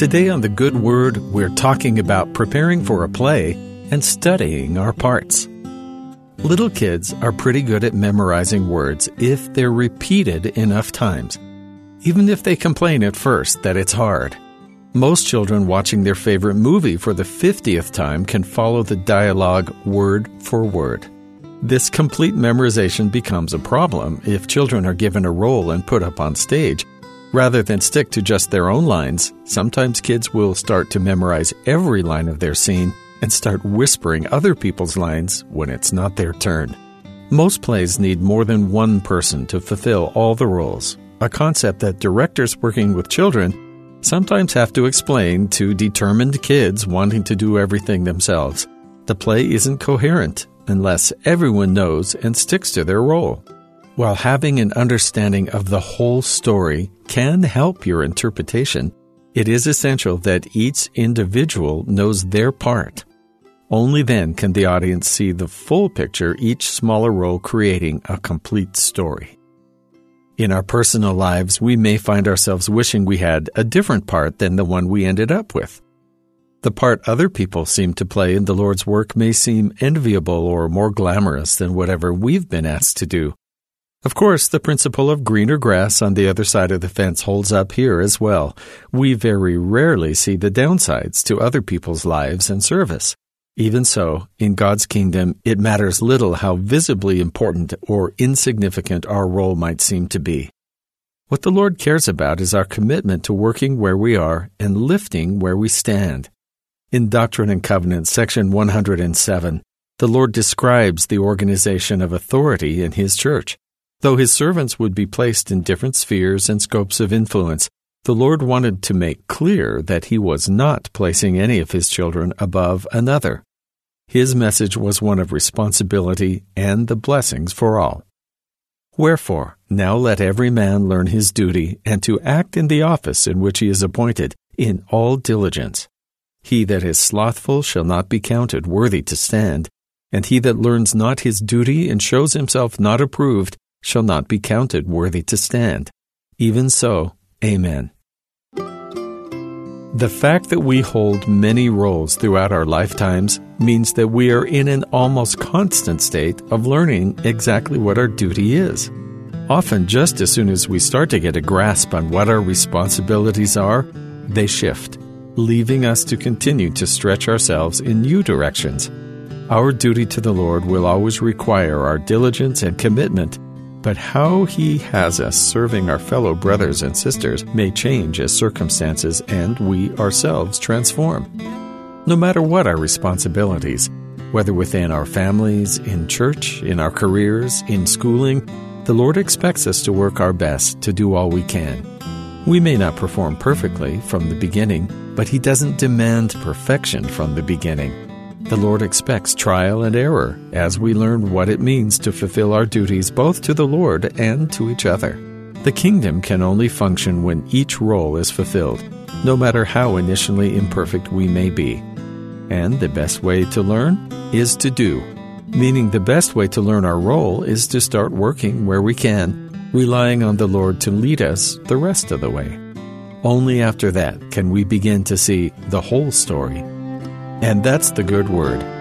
Today on The Good Word, we're talking about preparing for a play and studying our parts. Little kids are pretty good at memorizing words if they're repeated enough times, even if they complain at first that it's hard. Most children watching their favorite movie for the 50th time can follow the dialogue word for word. This complete memorization becomes a problem if children are given a role and put up on stage. Rather than stick to just their own lines, sometimes kids will start to memorize every line of their scene and start whispering other people's lines when it's not their turn. Most plays need more than one person to fulfill all the roles, a concept that directors working with children sometimes have to explain to determined kids wanting to do everything themselves. The play isn't coherent unless everyone knows and sticks to their role. While having an understanding of the whole story can help your interpretation, it is essential that each individual knows their part. Only then can the audience see the full picture, each smaller role creating a complete story. In our personal lives, we may find ourselves wishing we had a different part than the one we ended up with. The part other people seem to play in the Lord's work may seem enviable or more glamorous than whatever we've been asked to do. Of course, the principle of greener grass on the other side of the fence holds up here as well. We very rarely see the downsides to other people's lives and service. Even so, in God's kingdom, it matters little how visibly important or insignificant our role might seem to be. What the Lord cares about is our commitment to working where we are and lifting where we stand. In Doctrine and Covenants, section 107, the Lord describes the organization of authority in His church. Though His servants would be placed in different spheres and scopes of influence, the Lord wanted to make clear that He was not placing any of His children above another. His message was one of responsibility and the blessings for all. Wherefore, now let every man learn his duty and to act in the office in which he is appointed in all diligence. He that is slothful shall not be counted worthy to stand, and he that learns not his duty and shows himself not approved shall not be counted worthy to stand. Even so, Amen. The fact that we hold many roles throughout our lifetimes means that we are in an almost constant state of learning exactly what our duty is. Often, just as soon as we start to get a grasp on what our responsibilities are, they shift, leaving us to continue to stretch ourselves in new directions. Our duty to the Lord will always require our diligence and commitment but how He has us serving our fellow brothers and sisters may change as circumstances and we ourselves transform. No matter what our responsibilities, whether within our families, in church, in our careers, in schooling, the Lord expects us to work our best to do all we can. We may not perform perfectly from the beginning, but He doesn't demand perfection from the beginning. The Lord expects trial and error as we learn what it means to fulfill our duties both to the Lord and to each other. The kingdom can only function when each role is fulfilled, no matter how initially imperfect we may be. And the best way to learn is to do, meaning the best way to learn our role is to start working where we can, relying on the Lord to lead us the rest of the way. Only after that can we begin to see the whole story and that's the good word.